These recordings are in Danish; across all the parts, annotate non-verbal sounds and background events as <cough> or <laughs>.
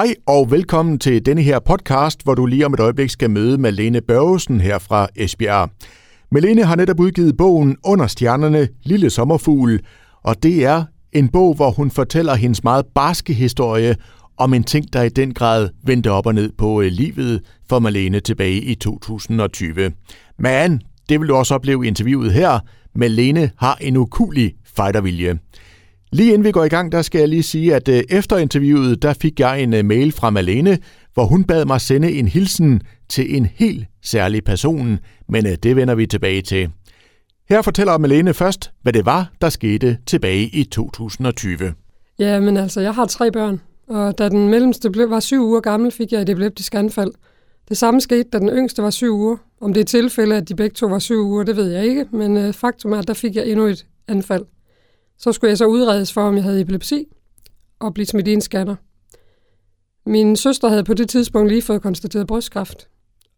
Hej og velkommen til denne her podcast, hvor du lige om et øjeblik skal møde Malene Børgesen her fra Esbjerg. Malene har netop udgivet bogen Under stjernerne, Lille Sommerfugl, og det er en bog, hvor hun fortæller hendes meget barske historie om en ting, der i den grad vendte op og ned på øh, livet for Malene tilbage i 2020. Men det vil du også opleve i interviewet her. Malene har en ukulig fightervilje. Lige inden vi går i gang, der skal jeg lige sige, at øh, efter interviewet, der fik jeg en øh, mail fra Malene, hvor hun bad mig sende en hilsen til en helt særlig person, men øh, det vender vi tilbage til. Her fortæller Malene først, hvad det var, der skete tilbage i 2020. Ja, men altså, jeg har tre børn, og da den mellemste blev, var syv uger gammel, fik jeg et epileptisk anfald. Det samme skete, da den yngste var syv uger. Om det er tilfælde, at de begge to var syv uger, det ved jeg ikke, men faktum er, at der fik jeg endnu et anfald. Så skulle jeg så udredes for, om jeg havde epilepsi, og blive smidt i en scanner. Min søster havde på det tidspunkt lige fået konstateret brystkræft.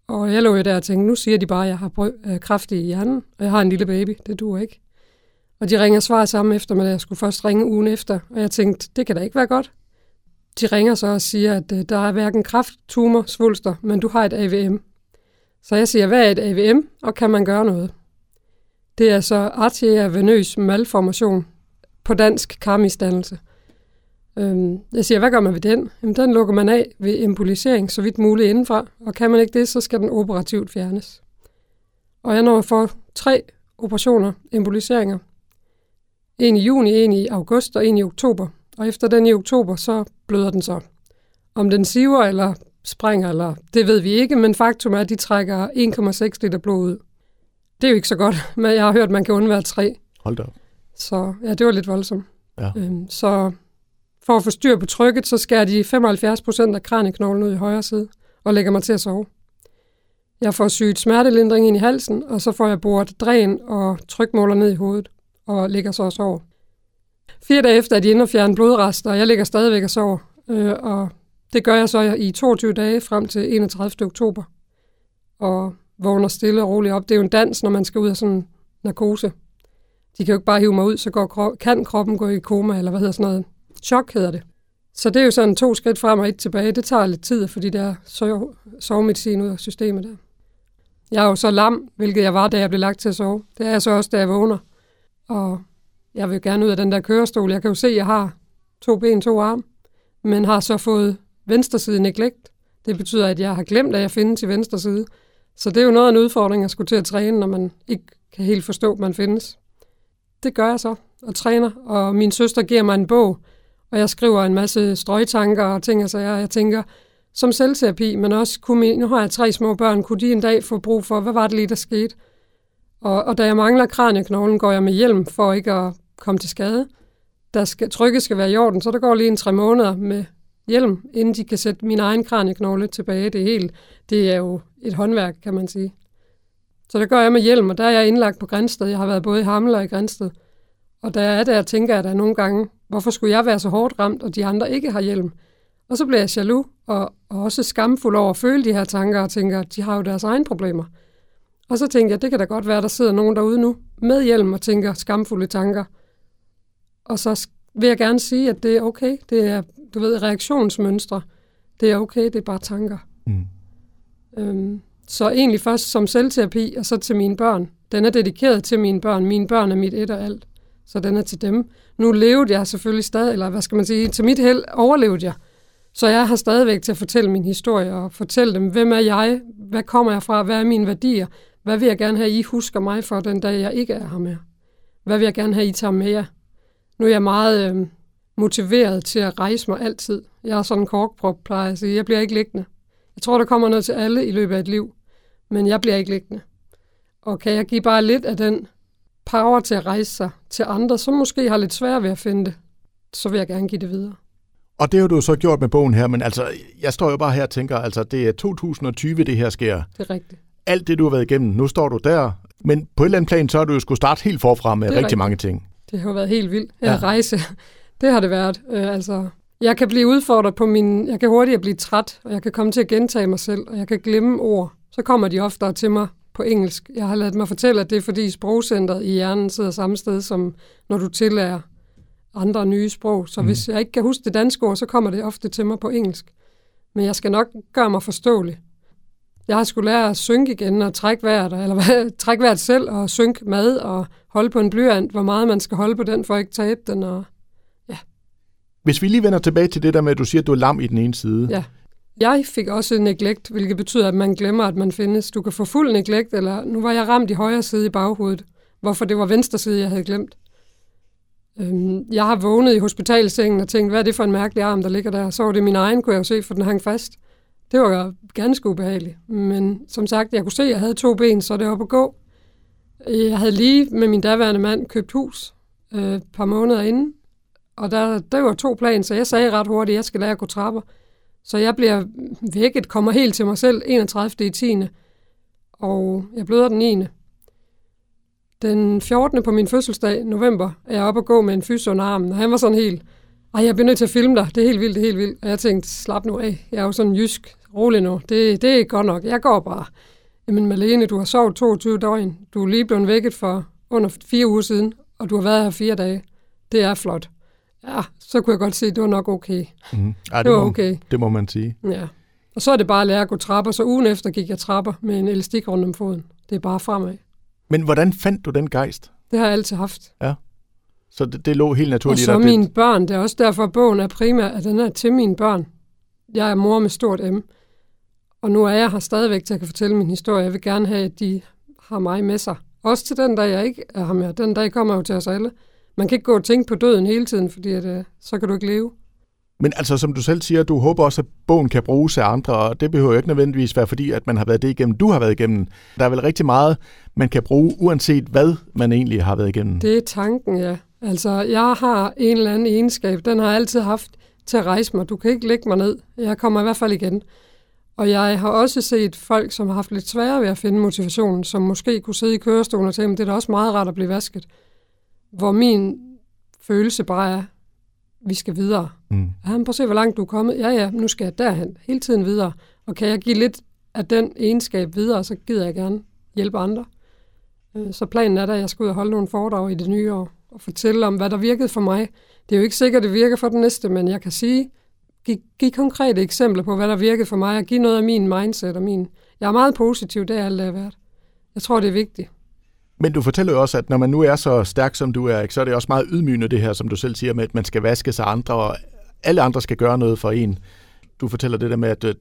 Og jeg lå jo der og tænkte, nu siger de bare, at jeg har bry- øh, kræft i hjernen, og jeg har en lille baby. Det duer ikke. Og de ringer svar sammen eftermiddag. Jeg skulle først ringe ugen efter, og jeg tænkte, det kan da ikke være godt. De ringer så og siger, at øh, der er hverken kræft, tumor, svulster, men du har et AVM. Så jeg siger, hvad er et AVM, og kan man gøre noget? Det er så arteriovenøs malformation, på dansk karmisdannelse. Øhm, jeg siger, hvad gør man ved den? Jamen, den lukker man af ved embolisering, så vidt muligt indenfra, og kan man ikke det, så skal den operativt fjernes. Og jeg når for tre operationer, emboliseringer. En i juni, en i august og en i oktober. Og efter den i oktober, så bløder den så. Om den siver eller springer, eller det ved vi ikke, men faktum er, at de trækker 1,6 liter blod ud. Det er jo ikke så godt, <laughs> men jeg har hørt, at man kan undvære tre. Hold da så ja, det var lidt voldsomt. Ja. Øhm, så for at få styr på trykket, så skærer de 75 procent af kranieknoglen ud i højre side og lægger mig til at sove. Jeg får sygt smertelindring ind i halsen, og så får jeg boret dræn og trykmåler ned i hovedet og ligger så og sover. Fire dage efter er de inde og fjerne blodrester, og jeg ligger stadigvæk og sover. Øh, og det gør jeg så i 22 dage frem til 31. oktober. Og vågner stille og roligt op. Det er jo en dans, når man skal ud af sådan en narkose. De kan jo ikke bare hive mig ud, så går, kan kroppen gå i koma, eller hvad hedder sådan noget. Chok hedder det. Så det er jo sådan to skridt frem og et tilbage. Det tager lidt tid, fordi der er sovemedicin ud af systemet der. Jeg er jo så lam, hvilket jeg var, da jeg blev lagt til at sove. Det er jeg så også, da jeg vågner. Og jeg vil gerne ud af den der kørestol. Jeg kan jo se, at jeg har to ben, to arme, men har så fået venstresiden neglect. Det betyder, at jeg har glemt, at jeg findes til venstre side. Så det er jo noget af en udfordring at skulle til at træne, når man ikke kan helt forstå, at man findes det gør jeg så og træner. Og min søster giver mig en bog, og jeg skriver en masse strøgtanker og ting, så jeg, jeg tænker, som selvterapi, men også, kunne min, nu har jeg tre små børn, kunne de en dag få brug for, hvad var det lige, der skete? Og, og da jeg mangler kranieknoglen, går jeg med hjelm for ikke at komme til skade. Der skal, trykket skal være i orden, så der går lige en tre måneder med hjelm, inden de kan sætte min egen kranieknogle tilbage. Det er, helt, det er jo et håndværk, kan man sige. Så det gør jeg med hjelm, og der er jeg indlagt på Grænsted. Jeg har været både i Hamel og i Grænsted. Og der er der, tænker jeg der nogle gange, hvorfor skulle jeg være så hårdt ramt, og de andre ikke har hjelm? Og så bliver jeg jaloux, og, og også skamfuld over at føle de her tanker, og tænker, at de har jo deres egne problemer. Og så tænker jeg, det kan da godt være, der sidder nogen derude nu med hjelm og tænker skamfulde tanker. Og så vil jeg gerne sige, at det er okay. Det er, du ved, reaktionsmønstre. Det er okay, det er bare tanker. Mm. Øhm, så egentlig først som selvterapi, og så til mine børn. Den er dedikeret til mine børn. Mine børn er mit et og alt. Så den er til dem. Nu levede jeg selvfølgelig stadig, eller hvad skal man sige, til mit held overlevede jeg. Så jeg har stadigvæk til at fortælle min historie og fortælle dem, hvem er jeg, hvad kommer jeg fra, hvad er mine værdier, hvad vil jeg gerne have, I husker mig for den dag, jeg ikke er her mere. Hvad vil jeg gerne have, I tager med jer. Nu er jeg meget øh, motiveret til at rejse mig altid. Jeg er sådan en korkprop, plejer jeg at sige. Jeg bliver ikke liggende. Jeg tror, der kommer noget til alle i løbet af et liv men jeg bliver ikke liggende. Og kan jeg give bare lidt af den power til at rejse sig til andre, som måske har lidt svært ved at finde det, så vil jeg gerne give det videre. Og det har du så gjort med bogen her, men altså, jeg står jo bare her og tænker, altså, det er 2020, det her sker. Det er rigtigt. Alt det, du har været igennem, nu står du der, men på et eller andet plan, så har du jo skulle starte helt forfra med rigtig rigtigt. mange ting. Det har jo været helt vildt at ja. rejse. <laughs> Det har det været. Øh, altså, jeg kan blive udfordret på min... Jeg kan hurtigt blive træt, og jeg kan komme til at gentage mig selv, og jeg kan glemme ord så kommer de oftere til mig på engelsk. Jeg har ladet mig fortælle, at det er fordi sprogcentret i hjernen sidder samme sted, som når du tillærer andre nye sprog. Så mm. hvis jeg ikke kan huske det danske ord, så kommer det ofte til mig på engelsk. Men jeg skal nok gøre mig forståelig. Jeg har skulle lære at synke igen og trække vejret, eller hvad, <laughs> trække vejret selv og synke mad og holde på en blyant, hvor meget man skal holde på den, for at ikke tabe den. Og. Hvis vi lige vender tilbage til det der med, at du siger, at du er lam i den ene side. Ja. Jeg fik også neglect, hvilket betyder, at man glemmer, at man findes. Du kan få fuld neglect, eller nu var jeg ramt i højre side i baghovedet, hvorfor det var venstre side, jeg havde glemt. Øhm, jeg har vågnet i hospitalsengen og tænkt, hvad er det for en mærkelig arm, der ligger der? Så var det min egen, kunne jeg jo se, for den hang fast. Det var ganske ubehageligt. Men som sagt, jeg kunne se, at jeg havde to ben, så det var på gå. Jeg havde lige med min daværende mand købt hus øh, et par måneder inden, og der, der var to planer, så jeg sagde ret hurtigt, at jeg skal lære at gå trapper. Så jeg bliver vækket, kommer helt til mig selv 31. i 10. Og jeg bløder den 9. Den 14. på min fødselsdag, november, er jeg oppe og gå med en fys under armen, og han var sådan helt, ej, jeg bliver nødt til at filme dig, det er helt vildt, det er helt vildt. Og jeg tænkte, slap nu af, jeg er jo sådan jysk, rolig nu, det, det er godt nok, jeg går bare. Jamen Malene, du har sovet 22 døgn, du er lige blevet vækket for under fire uger siden, og du har været her fire dage. Det er flot. Ja, så kunne jeg godt se, at det var nok okay. Mm. Ej, det, det var må, okay. Det må man sige. Ja. Og så er det bare at lære at gå trapper, så ugen efter gik jeg trapper med en elastik rundt om foden. Det er bare fremad. Men hvordan fandt du den gejst? Det har jeg altid haft. Ja. Så det, det lå helt naturligt. Og så der, mine det... børn. Det er også derfor, at bogen er primært, at den er til mine børn. Jeg er mor med stort M. Og nu er jeg her stadigvæk til at kan fortælle min historie. Jeg vil gerne have, at de har mig med sig. Også til den dag, jeg ikke er her med. Den dag kommer jo til os alle. Man kan ikke gå og tænke på døden hele tiden, fordi at, øh, så kan du ikke leve. Men altså, som du selv siger, du håber også, at bogen kan bruges af andre, og det behøver jo ikke nødvendigvis være fordi, at man har været det igennem, du har været igennem. Der er vel rigtig meget, man kan bruge, uanset hvad man egentlig har været igennem. Det er tanken, ja. Altså, jeg har en eller anden egenskab, den har jeg altid haft til at rejse mig. Du kan ikke lægge mig ned. Jeg kommer i hvert fald igen. Og jeg har også set folk, som har haft lidt sværere ved at finde motivationen, som måske kunne sidde i kørestolen og tænke, det er da også meget rart at blive vasket. Hvor min følelse bare er, vi skal videre. Mm. Ja, prøv at se, hvor langt du er kommet. Ja, ja, nu skal jeg derhen. Hele tiden videre. Og kan jeg give lidt af den egenskab videre, så gider jeg gerne hjælpe andre. Øh, så planen er da, at jeg skal ud og holde nogle foredrag i det nye år og fortælle om, hvad der virkede for mig. Det er jo ikke sikkert, at det virker for den næste, men jeg kan sige, give, give konkrete eksempler på, hvad der virkede for mig, og give noget af min mindset og min... Jeg er meget positiv, det er alt, det er været. Jeg tror, det er vigtigt. Men du fortæller jo også, at når man nu er så stærk, som du er, ikke, så er det også meget ydmygende det her, som du selv siger, med at man skal vaske sig andre, og alle andre skal gøre noget for en. Du fortæller det der med, at øh,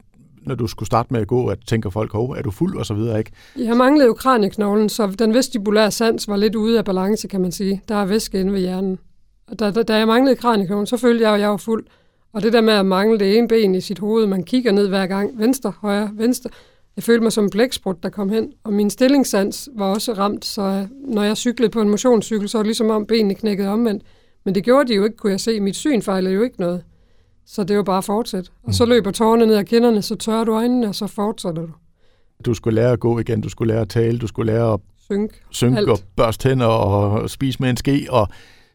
når du skulle starte med at gå, at tænker folk, hov, er du fuld og så videre, ikke? Jeg manglede jo kranieknoglen, så den vestibulære sans var lidt ude af balance, kan man sige. Der er væske inde ved hjernen. Og da, da, da jeg manglede kranieknoglen, så følte jeg, at jeg var fuld. Og det der med at mangle det ene ben i sit hoved, man kigger ned hver gang, venstre, højre, venstre. Jeg følte mig som en blæksprut, der kom hen. Og min stillingssans var også ramt, så når jeg cyklede på en motionscykel, så var det ligesom om benene knækkede omvendt. Men det gjorde de jo ikke, kunne jeg se. Mit syn fejlede jo ikke noget. Så det var bare at fortsætte. Og så mm. løber tårerne ned ad kinderne, så tørrer du øjnene, og så fortsætter du. Du skulle lære at gå igen, du skulle lære at tale, du skulle lære at synke, synke og børste hænder og spise med en ske. Og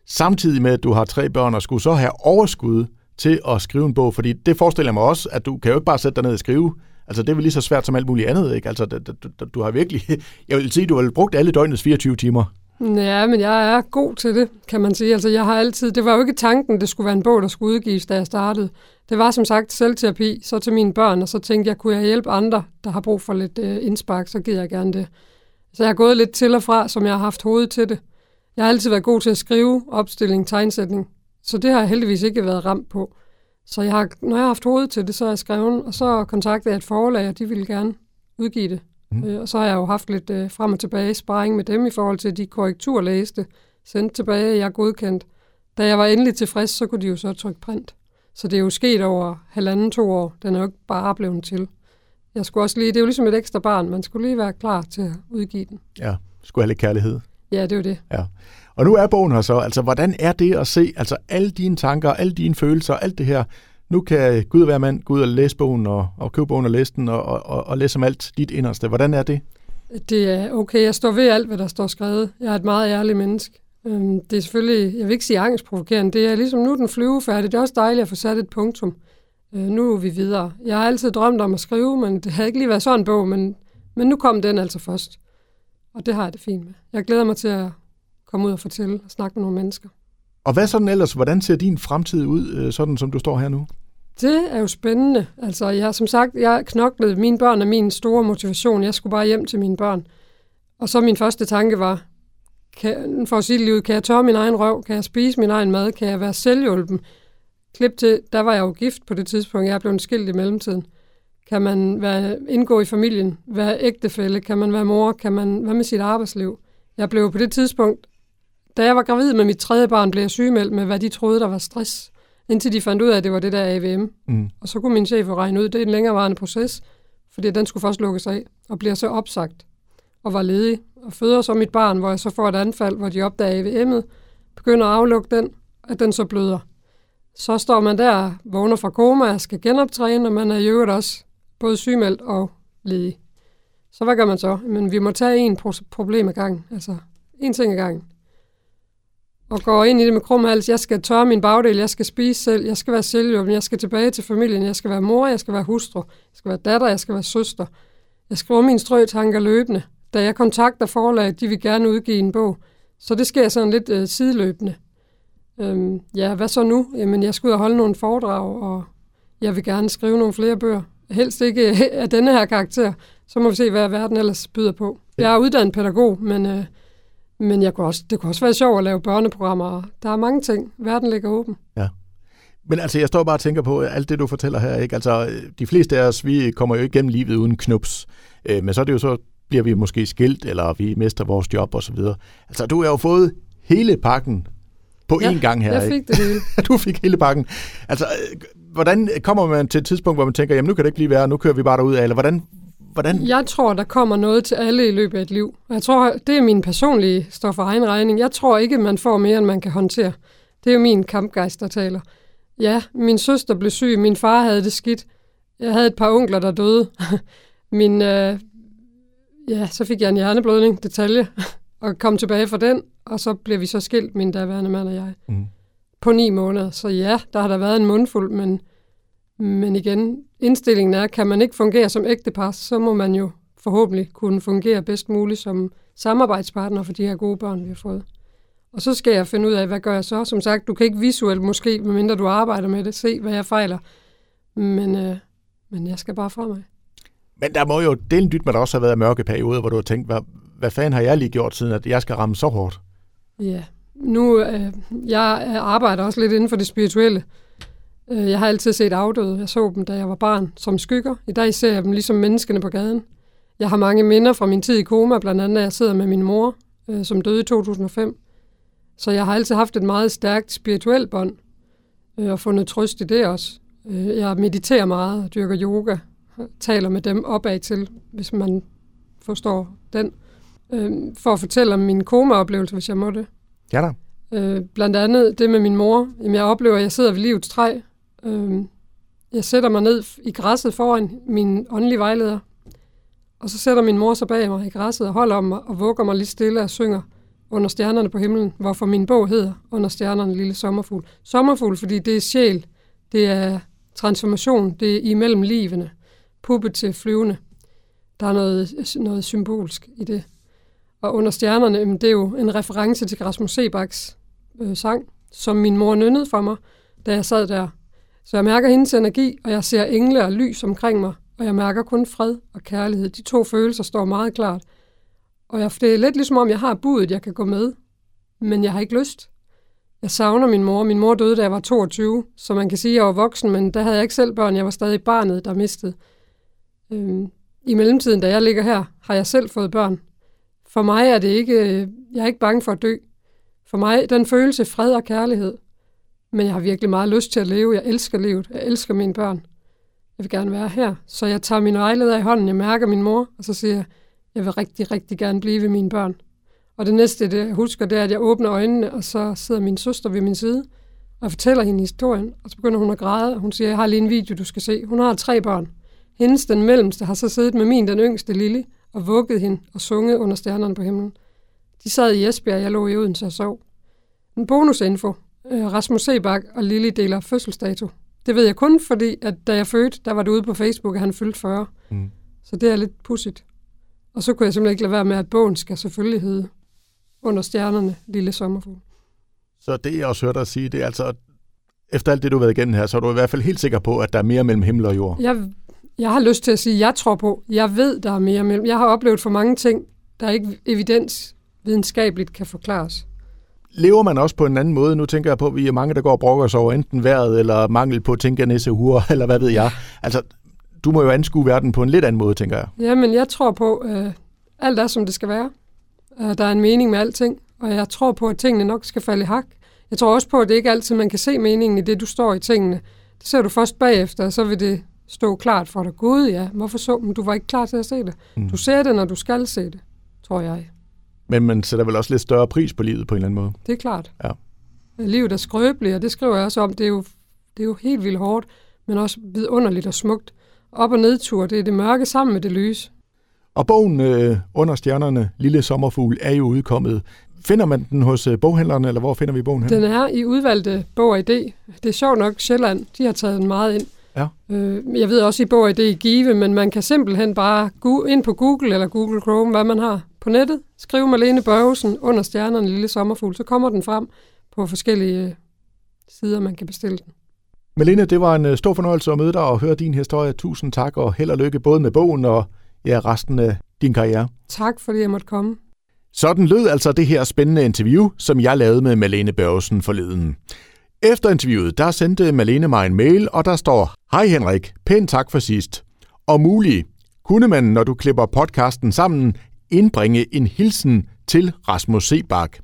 samtidig med, at du har tre børn og skulle så have overskud til at skrive en bog, fordi det forestiller jeg mig også, at du kan jo ikke bare sætte dig ned og skrive. Altså, det er vel lige så svært som alt muligt andet, ikke? Altså, du, du, du har virkelig... <laughs> Jeg vil sige, du har brugt alle døgnets 24 timer. Ja, men jeg er god til det, kan man sige. Altså, jeg har altid... Det var jo ikke tanken, det skulle være en bog, der skulle udgives, da jeg startede. Det var som sagt selvterapi, så til mine børn, og så tænkte jeg, kunne jeg hjælpe andre, der har brug for lidt øh, indspark, så giver jeg gerne det. Så jeg har gået lidt til og fra, som jeg har haft hovedet til det. Jeg har altid været god til at skrive, opstilling, tegnsætning. Så det har jeg heldigvis ikke været ramt på. Så jeg har, når jeg har haft hovedet til det, så har jeg skrevet, og så kontaktede jeg et forlag, og de ville gerne udgive det. Mm. Øh, og så har jeg jo haft lidt øh, frem og tilbage sparring med dem i forhold til de korrekturlæste, sendt tilbage, jeg godkendt. Da jeg var endelig tilfreds, så kunne de jo så trykke print. Så det er jo sket over halvanden, to år. Den er jo ikke bare blevet til. Jeg skulle også lige, det er jo ligesom et ekstra barn, man skulle lige være klar til at udgive den. Ja, skulle have lidt kærlighed. Ja, det er jo det. Ja. Og nu er bogen her så, altså hvordan er det at se, altså alle dine tanker, alle dine følelser, alt det her, nu kan Gud være mand gå ud og læse bogen, og, og købe bogen og læse den, og, og, og læse om alt dit inderste. Hvordan er det? Det er okay, jeg står ved alt, hvad der står skrevet. Jeg er et meget ærligt menneske. Øhm, det er selvfølgelig, jeg vil ikke sige angstprovokerende, det er ligesom, nu den flyvefærdig. Det er også dejligt at få sat et punktum. Øh, nu er vi videre. Jeg har altid drømt om at skrive, men det havde ikke lige været sådan en bog, men, men nu kom den altså først. Og det har jeg det fint med. Jeg glæder mig til at komme ud og fortælle og snakke med nogle mennesker. Og hvad sådan ellers, hvordan ser din fremtid ud, øh, sådan som du står her nu? Det er jo spændende. Altså, jeg, som sagt, jeg knoklede. Mine børn er min store motivation. Jeg skulle bare hjem til mine børn. Og så min første tanke var, kan, for at sige det kan jeg tørre min egen røv? Kan jeg spise min egen mad? Kan jeg være selvhjulpen? Klip til, der var jeg jo gift på det tidspunkt. Jeg er blevet skilt i mellemtiden. Kan man være, indgå i familien? Være ægtefælle? Kan man være mor? Kan man, hvad med sit arbejdsliv? Jeg blev på det tidspunkt, da jeg var gravid med mit tredje barn, blev jeg sygemeldt med, hvad de troede, der var stress. Indtil de fandt ud af, at det var det der AVM. Mm. Og så kunne min chef regne ud, det er en længerevarende proces, fordi den skulle først lukkes af, og bliver så opsagt og var ledig, og føder så mit barn, hvor jeg så får et anfald, hvor de opdager AVM'et, begynder at aflukke den, at den så bløder. Så står man der, vågner fra koma og skal genoptræne, og man er i øvrigt også både sygemeldt og ledig. Så hvad gør man så? Men vi må tage en problem ad gangen, altså en ting ad gangen. Og går ind i det med krum hals. Jeg skal tørre min bagdel, jeg skal spise selv, jeg skal være selvhjulpen, jeg skal tilbage til familien, jeg skal være mor, jeg skal være hustru, jeg skal være datter, jeg skal være søster. Jeg skriver min strøtanker løbende. Da jeg kontakter forlaget, de vil gerne udgive en bog. Så det sker sådan lidt øh, sideløbende. Øhm, ja, hvad så nu? Jamen, jeg skal ud og holde nogle foredrag, og jeg vil gerne skrive nogle flere bøger. Helst ikke øh, af denne her karakter. Så må vi se, hvad verden ellers byder på. Jeg er uddannet pædagog, men, øh, men jeg kunne også, det kunne også være sjovt at lave børneprogrammer. Der er mange ting. Verden ligger åben. Ja. Men altså, jeg står bare og tænker på alt det, du fortæller her. Ikke? Altså, de fleste af os, vi kommer jo igennem livet uden knups. Øh, men så er det jo så bliver vi måske skilt, eller vi mister vores job osv. Altså, du har jo fået hele pakken på én gang her. jeg fik ikke? det hele. <laughs> du fik hele pakken. Altså, hvordan kommer man til et tidspunkt, hvor man tænker, jamen nu kan det ikke blive værre, nu kører vi bare derud af, eller hvordan, hvordan? Jeg tror, der kommer noget til alle i løbet af et liv. Jeg tror, det er min personlige står for egen regning. Jeg tror ikke, man får mere, end man kan håndtere. Det er jo min kampgejst, der taler. Ja, min søster blev syg, min far havde det skidt. Jeg havde et par onkler, der døde. <laughs> min, øh, ja, så fik jeg en hjerneblødning, detalje, <laughs> og kom tilbage fra den, og så blev vi så skilt, min daværende mand og jeg, mm. på ni måneder. Så ja, der har der været en mundfuld, men, men igen, indstillingen er, kan man ikke fungere som ægtepar, så må man jo forhåbentlig kunne fungere bedst muligt som samarbejdspartner for de her gode børn, vi har fået. Og så skal jeg finde ud af, hvad gør jeg så? Som sagt, du kan ikke visuelt måske, medmindre du arbejder med det, se, hvad jeg fejler. Men, øh, men jeg skal bare fra mig. Men der må jo den dyt med der også have været mørke perioder, hvor du har tænkt, hvad, hvad fanden har jeg lige gjort, siden at jeg skal ramme så hårdt? Ja, nu, øh, jeg arbejder også lidt inden for det spirituelle. Øh, jeg har altid set afdøde. Jeg så dem, da jeg var barn, som skygger. I dag ser jeg dem ligesom menneskene på gaden. Jeg har mange minder fra min tid i koma, blandt andet, at jeg sidder med min mor, øh, som døde i 2005. Så jeg har altid haft et meget stærkt spirituelt bånd, øh, og fundet trøst i det også. Jeg mediterer meget dyrker yoga, taler med dem opad til, hvis man forstår den, for at fortælle om min koma-oplevelse, hvis jeg må det. Ja da. Øh, blandt andet det med min mor. Jamen, jeg oplever, at jeg sidder ved livets træ. Øh, jeg sætter mig ned i græsset foran min åndelige vejleder, og så sætter min mor sig bag mig i græsset og holder om mig og vugger mig lidt stille og synger under stjernerne på himlen, hvorfor min bog hedder Under stjernerne lille sommerfugl. Sommerfugl, fordi det er sjæl, det er transformation, det er imellem livene puppe til flyvende. Der er noget, noget symbolsk i det. Og under stjernerne, det er jo en reference til Rasmus Sebaks øh, sang, som min mor nynnede for mig, da jeg sad der. Så jeg mærker hendes energi, og jeg ser engle og lys omkring mig, og jeg mærker kun fred og kærlighed. De to følelser står meget klart. Og jeg, det er lidt ligesom om, jeg har budet, jeg kan gå med, men jeg har ikke lyst. Jeg savner min mor. Min mor døde, da jeg var 22, så man kan sige, at jeg var voksen, men der havde jeg ikke selv børn. Jeg var stadig barnet, der mistede. Øhm, I mellemtiden, da jeg ligger her, har jeg selv fået børn. For mig er det ikke, øh, jeg er ikke bange for at dø. For mig, den følelse fred og kærlighed. Men jeg har virkelig meget lyst til at leve. Jeg elsker livet. Jeg elsker mine børn. Jeg vil gerne være her. Så jeg tager min vejleder i hånden, jeg mærker min mor, og så siger jeg, jeg vil rigtig, rigtig gerne blive ved mine børn. Og det næste, det jeg husker, det er, at jeg åbner øjnene, og så sidder min søster ved min side, og fortæller hende historien, og så begynder hun at græde, og hun siger, jeg har lige en video, du skal se. Hun har tre børn. Hendes, den mellemste, har så siddet med min, den yngste lille, og vugget hende og sunget under stjernerne på himlen. De sad i Esbjerg, jeg lå i Odense og sov. En bonusinfo. Øh, Rasmus Sebak og Lille deler fødselsdato. Det ved jeg kun, fordi at da jeg fødte, der var det ude på Facebook, at han fyldte 40. Mm. Så det er lidt pudsigt. Og så kunne jeg simpelthen ikke lade være med, at bogen skal selvfølgelig hedde Under stjernerne, Lille Sommerfugl. Så det, jeg også hørte dig sige, det er altså, efter alt det, du har været igennem her, så er du i hvert fald helt sikker på, at der er mere mellem himmel og jord. Jeg, jeg har lyst til at sige, at jeg tror på, jeg ved, der er mere mellem. Jeg har oplevet for mange ting, der ikke evidens videnskabeligt kan forklares. Lever man også på en anden måde? Nu tænker jeg på, at vi er mange, der går og brokker sig over enten vejret, eller mangel på tænkernæssehuer, <laughs> eller hvad ved jeg. Altså, du må jo anskue verden på en lidt anden måde, tænker jeg. Ja, men jeg tror på, at øh, alt er, som det skal være. Der er en mening med alting, og jeg tror på, at tingene nok skal falde i hak. Jeg tror også på, at det ikke altid, man kan se meningen i det, du står i tingene. Det ser du først bagefter, og så vil det stå klart for dig. Gud, ja, hvorfor så men Du var ikke klar til at se det. Mm. Du ser det, når du skal se det, tror jeg. Men man sætter vel også lidt større pris på livet på en eller anden måde? Det er klart. Ja. Livet er skrøbeligt, og det skriver jeg også om. Det er jo, det er jo helt vildt hårdt, men også vidunderligt og smukt. Op- og nedtur, det er det mørke sammen med det lyse. Og bogen øh, Under stjernerne, Lille Sommerfugl, er jo udkommet. Finder man den hos øh, boghandlerne, eller hvor finder vi bogen her? Den er i udvalgte Bog ID. Det er sjovt nok, Sjælland, de har taget den meget ind. Ja. Øh, jeg ved også i Bog ID i Give, men man kan simpelthen bare gå ind på Google eller Google Chrome, hvad man har på nettet, skrive Malene Børgesen under stjernerne Lille Sommerfugl, så kommer den frem på forskellige øh, sider, man kan bestille den. Malene, det var en øh, stor fornøjelse at møde dig og høre din historie. Tusind tak og held og lykke både med bogen og ja, resten af din karriere. Tak, fordi jeg måtte komme. Sådan lød altså det her spændende interview, som jeg lavede med Malene Børgesen forleden. Efter interviewet, der sendte Malene mig en mail, og der står, Hej Henrik, pænt tak for sidst. Og muligt, kunne man, når du klipper podcasten sammen, indbringe en hilsen til Rasmus Sebak.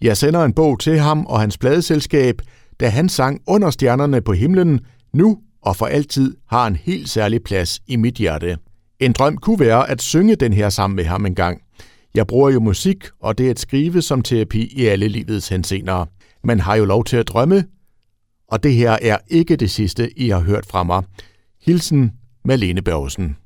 Jeg sender en bog til ham og hans pladeselskab, da han sang Under stjernerne på himlen, nu og for altid har en helt særlig plads i mit hjerte. En drøm kunne være at synge den her sammen med ham en gang. Jeg bruger jo musik, og det er at skrive som terapi i alle livets henseender. Man har jo lov til at drømme, og det her er ikke det sidste, I har hørt fra mig. Hilsen Malene Børgesen.